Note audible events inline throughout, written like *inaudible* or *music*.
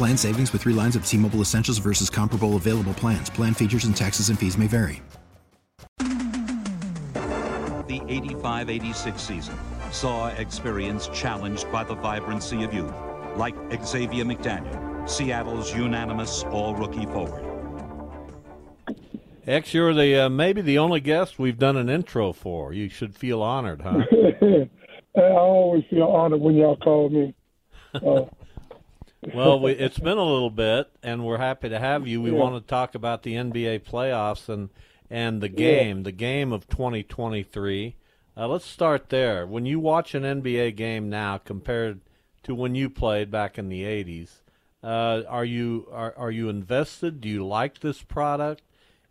Plan savings with three lines of T Mobile Essentials versus comparable available plans. Plan features and taxes and fees may vary. The 85 86 season saw experience challenged by the vibrancy of youth, like Xavier McDaniel, Seattle's unanimous all rookie forward. X, you're the uh, maybe the only guest we've done an intro for. You should feel honored, huh? *laughs* I always feel honored when y'all call me. *laughs* Uh, well, we, it's been a little bit, and we're happy to have you. We Yeah. want to talk about the NBA playoffs and and the game, the game of 2023. Uh, let's start there. When you watch an NBA game now compared to when you played back in the 80s, uh, are you are are you invested? Do you like this product?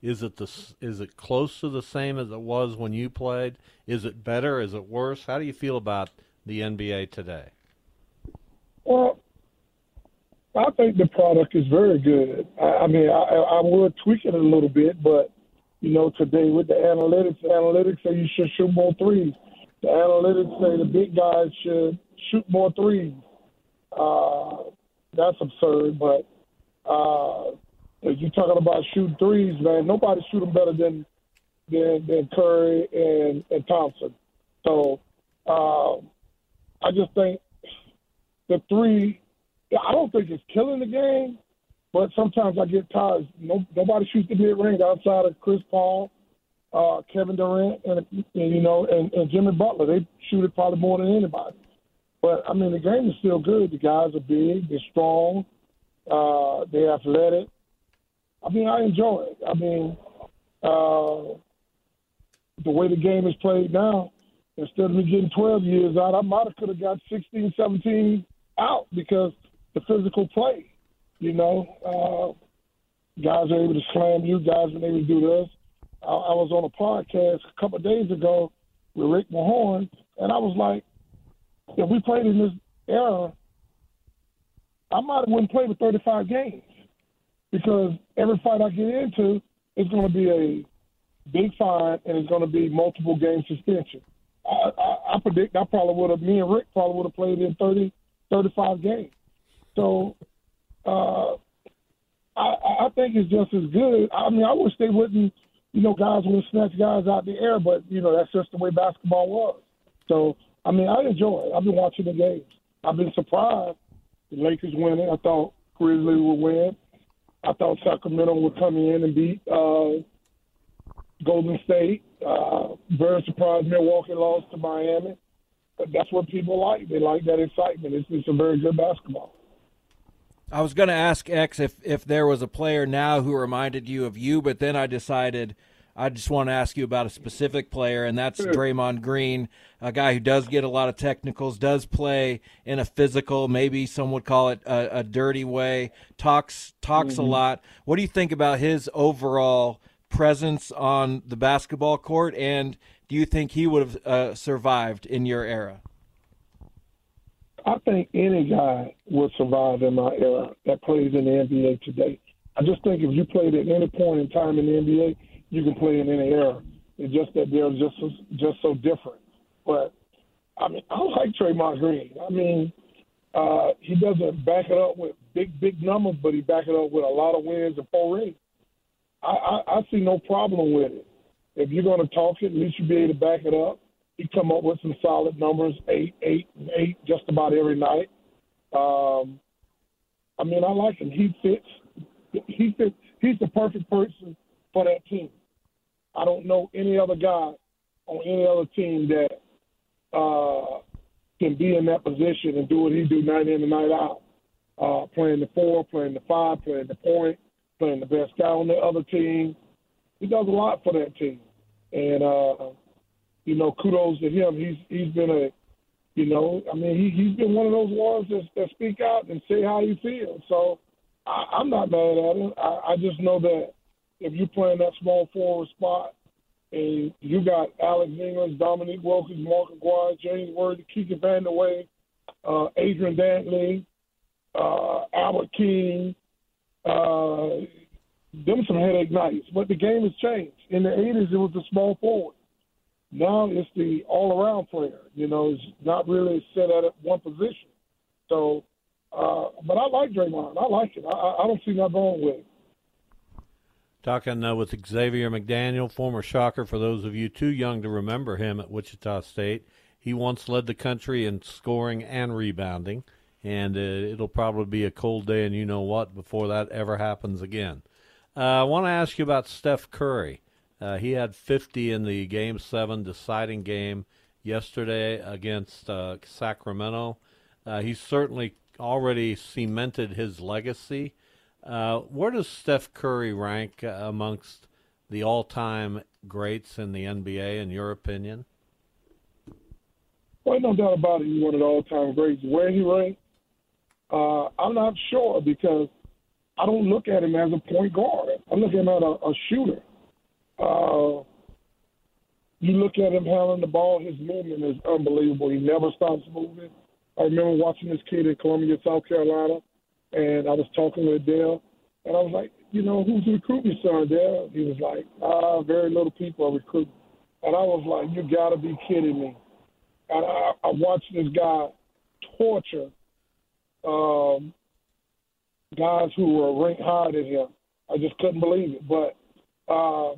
Is it the is it close to the same as it was when you played? Is it better? Is it worse? How do you feel about the NBA today? Well, I think the product is very good. I, I mean, I, I would tweak it a little bit, but you know, today with the analytics, analytics say you should shoot more threes. The analytics say the big guys should shoot more threes. Uh, that's absurd, but uh, if you're talking about shooting threes, man, nobody shoot them better than than, than Curry and, and Thompson. So uh, I just think the three. I don't think it's killing the game, but sometimes I get tired. No, nobody shoots the mid range outside of Chris Paul, uh, Kevin Durant, and, and you know, and, and Jimmy Butler. They shoot it probably more than anybody. But I mean, the game is still good. The guys are big, they're strong, uh, they're athletic. I mean, I enjoy it. I mean, uh, the way the game is played now, instead of me getting 12 years out, I might have could have got 16, 17 out because the physical play. You know, uh, guys are able to slam you. Guys are able to do this. I, I was on a podcast a couple of days ago with Rick Mahorn, and I was like, if we played in this era, I might have wouldn't play for 35 games because every fight I get into is going to be a big fine and it's going to be multiple game suspension. I, I, I predict I probably would have, me and Rick probably would have played in 30, 35 games. So uh, I, I think it's just as good. I mean, I wish they wouldn't, you know, guys would snatch guys out the air, but, you know, that's just the way basketball was. So, I mean, I enjoy it. I've been watching the games. I've been surprised the Lakers winning. I thought Grizzlies would win. I thought Sacramento would come in and beat uh, Golden State. Uh, very surprised Milwaukee lost to Miami. But that's what people like. They like that excitement. It's, it's a very good basketball. I was going to ask X if if there was a player now who reminded you of you, but then I decided I just want to ask you about a specific player, and that's Sure. Draymond Green, a guy who does get a lot of technicals, does play in a physical, maybe some would call it a, a dirty way. Talks talks Mm-hmm. a lot. What do you think about his overall presence on the basketball court, and do you think he would have uh, survived in your era? I think any guy will survive in my era that plays in the NBA today. I just think if you played at any point in time in the NBA, you can play in any era. It's just that they're just just so different. But I mean, I like Draymond Green. I mean, uh, he doesn't back it up with big big numbers, but he back it up with a lot of wins and four rings. I, I, I see no problem with it. If you're going to talk it, at least you be able to back it up. He come up with some solid numbers, eight, eight, and eight, just about every night. Um, I mean, I like him. He fits. He fits. He's the perfect person for that team. I don't know any other guy on any other team that uh, can be in that position and do what he do night in and night out. Uh, playing the four, playing the five, playing the point, playing the best guy on the other team. He does a lot for that team, and uh, you know, kudos to him. He's he's been a, you know, I mean, he he's been one of those ones that, that speak out and say how he feels. So I, I'm not mad at him. I, I just know that if you play in that small forward spot and you got Alex English, Dominique Wilkins, Mark Aguirre, James Worthy, Kiki Vandeweghe, uh, Adrian Dantley, uh, Albert King, uh, them some headache nights. But the game has changed. In the 80s, it was the small forward. Now it's the all-around player. You know, it's not really set at one position. So, uh, but I like Draymond. I like it. I, I don't see nothing wrong with it. Talking uh, with Xavier McDaniel, former Shocker, for those of you too young to remember him at Wichita State. He once led the country in scoring and rebounding, and uh, it'll probably be a cold day and you know what before that ever happens again. Uh, I want to ask you about Steph Curry. Uh, he had 50 in the Game 7 deciding game yesterday against uh, Sacramento. Uh, he's certainly already cemented his legacy. Uh, where does Steph Curry rank amongst the all-time greats in the NBA, in your opinion? Well, no doubt about it. He's one of the all-time greats. Where he ranks, uh, I'm not sure because I don't look at him as a point guard. I look at him as a, a shooter. Uh, you look at him handling the ball, his movement is unbelievable. He never stops moving. I remember watching this kid in Columbia, South Carolina and I was talking with Dell, and I was like, you know, who's recruiting son, Dell? He was like, ah, very little people are recruiting. And I was like, you got to be kidding me. And I, I watched this guy torture um, guys who were ranked higher than him. I just couldn't believe it. But uh,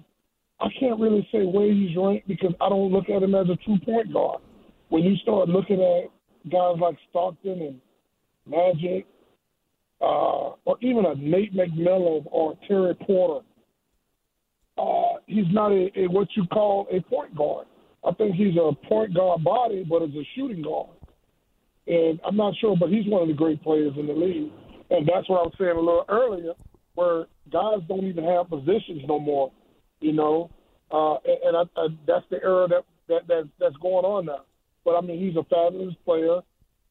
I can't really say where he's ranked because I don't look at him as a true point guard. When you start looking at guys like Stockton and Magic uh, or even a Nate McMillan or Terry Porter. Uh, he's not a, a what you call a point guard. I think he's a point guard body, but as a shooting guard. And I'm not sure, but he's one of the great players in the league. And that's what I was saying a little earlier, where guys don't even have positions no more, you know. Uh, and and I, I, that's the era that, that that that's going on now. But I mean, he's a fabulous player.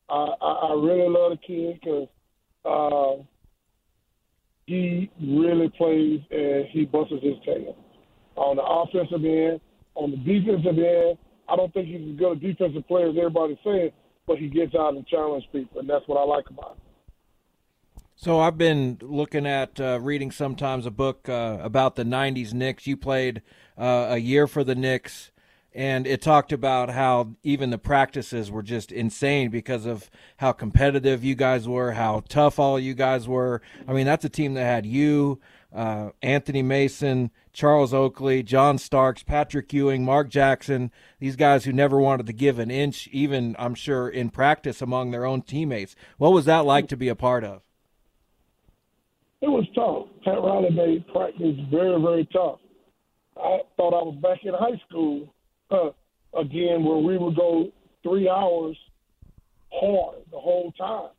Uh, I, I really love the kid because uh, he really plays and he busts his tail. On the offensive end, on the defensive end, I don't think he's as good a defensive player as everybody's saying, but he gets out and challenges people, and that's what I like about him. So I've been looking at uh, reading sometimes a book uh, about the '90s Knicks. You played uh, a year for the Knicks and it talked about how even the practices were just insane because of how competitive you guys were, how tough all you guys were. I mean, that's a team that had you, uh, Anthony Mason, Charles Oakley, John Starks, Patrick Ewing, Mark Jackson, these guys who never wanted to give an inch, even, I'm sure, in practice among their own teammates. What was that like to be a part of? It was tough. Pat Riley made practice very, very tough. I thought I was back in high school uh, again where we would go three hours hard the whole time.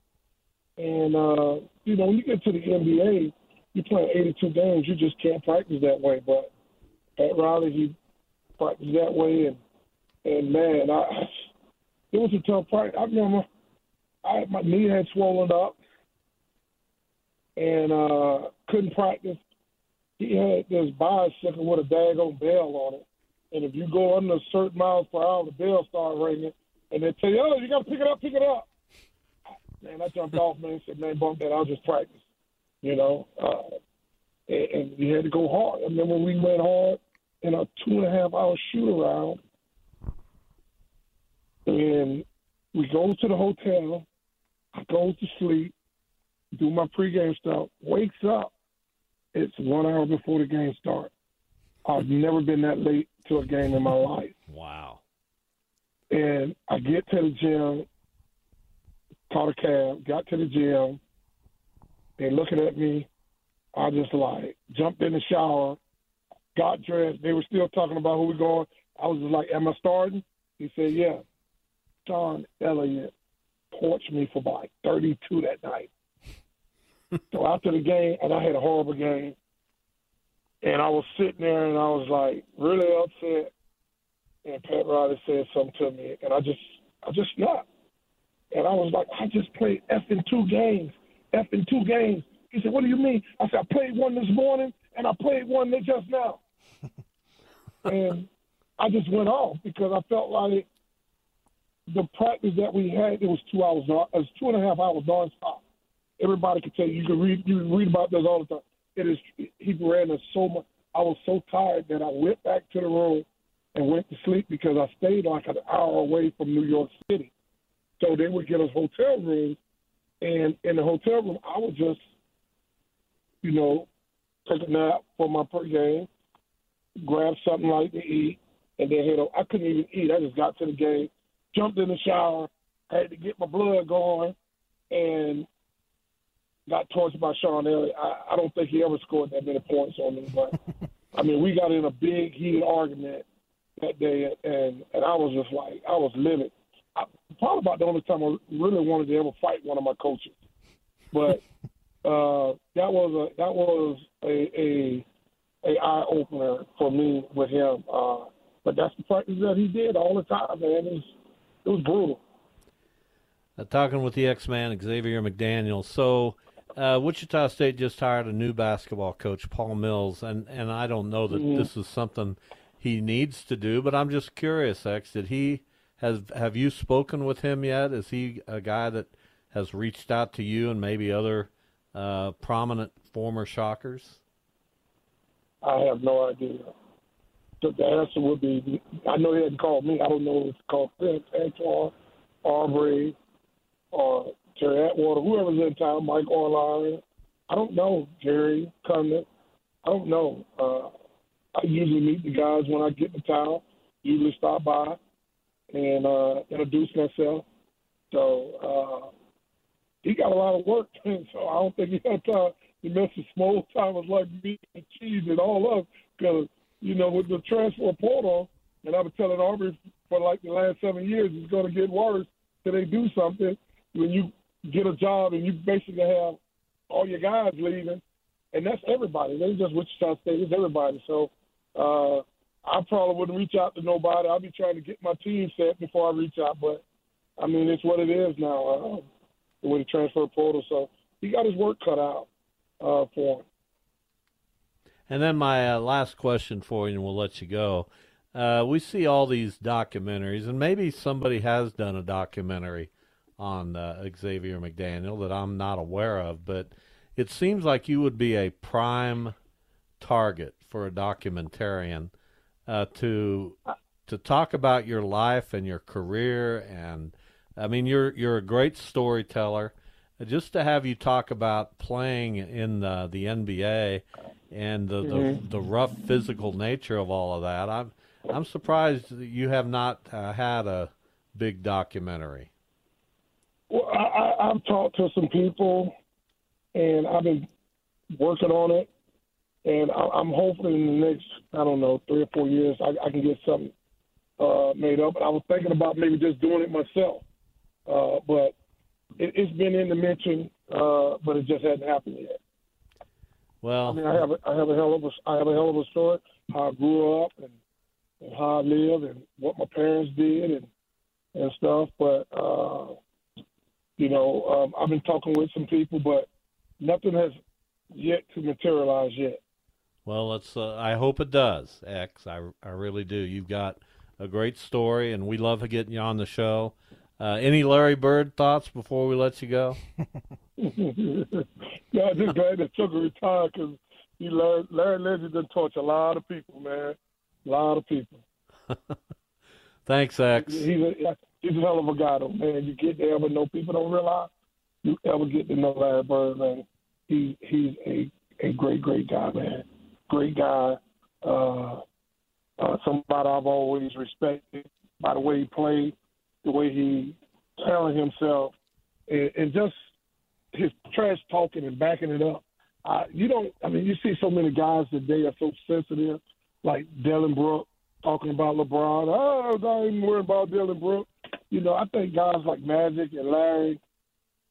And uh, you know, when you get to the NBA, you play 82 games. You just can't practice that way. But at Riley, he practiced that way, and and man, I *sighs* it was a tough practice. I remember I my knee had swollen up, and uh, couldn't practice. He had this bicycle with a daggone bell on it, and if you go under a certain miles per hour, the bell start ringing, and they tell you, "Oh, you got to pick it up, pick it up." Man, I jumped off, man. Said, "Man, bump that. I'll just practice." You know, uh, and, and we had to go hard. I remember we went hard in a two and a half hour shoot around, and we go to the hotel. I go to sleep, do my pregame stuff. Wakes up. It's one hour before the game starts. I've never been that late to a game in my life. Wow. And I get to the gym, caught a cab, got to the gym, They're looking at me. I just like jumped in the shower, got dressed. They were still talking about who we going. I was just like, "Am I starting?" He said, "Yeah." John Elliott torched me for like 32 that night. So after the game, and I had a horrible game, and I was sitting there and I was like really upset. And Pat Riley said something to me, and I just, I just snapped. And I was like, I just played F in two games, F in two games. He said, What do you mean? I said, I played one this morning and I played one just now. *laughs* and I just went off because I felt like the practice that we had, it was two hours, it was two and a half hours nonstop. Everybody could tell you, you can read, you can read about this all the time. It is, he ran us so much. I was so tired that I went back to the room and went to sleep because I stayed like an hour away from New York City. So they would get us hotel rooms, and in the hotel room, I would just, you know, take a nap for my game, grab something light to eat, and then head. I couldn't even eat. I just got to the game, jumped in the shower, had to get my blood going, and got torched by Sean Elliott. I, I don't think he ever scored that many points on me, but *laughs* I mean, we got in a big heated argument that day, and and I was just like, I was livid. I, probably about the only time I really wanted to ever fight one of my coaches, but *laughs* uh, that was a that was a a, a eye opener for me with him. Uh, but that's the practice that he did all the time, man. It was it was brutal. Uh, talking with the X Man Xavier McDaniel. So, uh, Wichita State just hired a new basketball coach, Paul Mills, and and I don't know that mm-hmm. this is something he needs to do, but I'm just curious. X, did he has have you spoken with him yet? Is he a guy that has reached out to you and maybe other uh, prominent former Shockers? I have no idea. So the answer would be I know he hadn't called me. I don't know if he called Prince, Antoine, Aubrey, or Jerry Atwater, whoever's in town, Mike Orlari. I don't know, Jerry Cunningham. I don't know. Uh, I usually meet the guys when I get to town. Usually stop by and uh, introduce myself. So uh, he got a lot of work, *laughs* so I don't think he had time to mess with small timers like me and cheese and all of because you know with the transfer portal, and I've been telling Aubrey for like the last seven years, it's going to get worse till they do something. When you get a job and you basically have all your guys leaving, and that's everybody. They just Wichita State. It's everybody. So uh, I probably wouldn't reach out to nobody. I'll be trying to get my team set before I reach out. But I mean, it's what it is now uh, with the transfer portal. So he got his work cut out uh, for him. And then my uh, last question for you, and we'll let you go. Uh, we see all these documentaries, and maybe somebody has done a documentary on uh, Xavier McDaniel that I'm not aware of, but it seems like you would be a prime target for a documentarian uh, to to talk about your life and your career and I mean you're you're a great storyteller. Just to have you talk about playing in the, the NBA and the, mm-hmm. the, the rough physical nature of all of that, I'm I'm surprised that you have not uh, had a big documentary. Well, I, I've talked to some people, and I've been working on it and I, I'm hoping in the next I don't know three or four years I, I can get something uh, made up. And I was thinking about maybe just doing it myself, uh, but it, has been in the mention, uh, but it just hasn't happened yet. Well, I mean, I have a, I have a hell of a I have a hell of a story how I grew up and, and how I lived and what my parents did and and stuff. But uh, you know, um, I've been talking with some people, but nothing has yet to materialize yet. Well, let's. Uh, I hope it does, X. I, I really do. You've got a great story, and we love getting you on the show. Uh, any Larry Bird thoughts before we let you go? *laughs* *laughs* yeah, I'm just glad that Chuck retired because Larry, Larry Legend done torch a lot of people, man. A lot of people. *laughs* Thanks, X. He's a, he's a hell of a guy, though, man. You get to ever know people don't realize you ever get to know Larry Bird, man. He he's a a great, great guy, man great guy, uh, uh, somebody I've always respected by the way he played, the way he handled himself, and, and just his trash talking and backing it up. Uh, you don't. I mean, you see so many guys today are so sensitive, like Dillon Brooks talking about LeBron. Oh, I'm not even worried about Dillon Brooks. You know, I think guys like Magic and Larry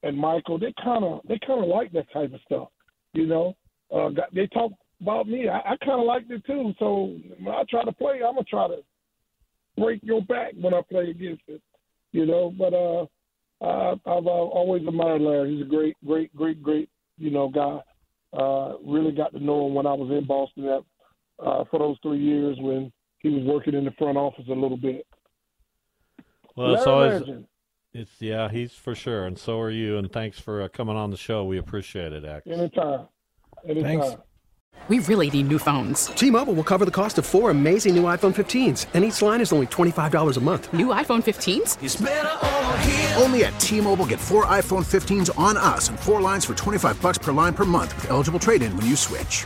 and Michael, they kind of they kind of like that type of stuff. You know, uh, they talk about me. I, I kind of like it too. So when I try to play, I'm gonna try to break your back when I play against it. You know, but uh, I, I've uh, always admired Larry. He's a great, great, great, great, you know, guy. Uh, really got to know him when I was in Boston that, uh, for those three years when he was working in the front office a little bit. Well, it's always it's yeah, he's for sure, and so are you. And thanks for uh, coming on the show. We appreciate it, X. Anytime. Anytime. Thanks. We really need new phones. T-Mobile will cover the cost of four amazing new iPhone 15s, and each line is only twenty five dollars a month. New iPhone 15s? Only at T-Mobile, get four iPhone 15s on us, and four lines for twenty five bucks per line per month with eligible trade-in when you switch.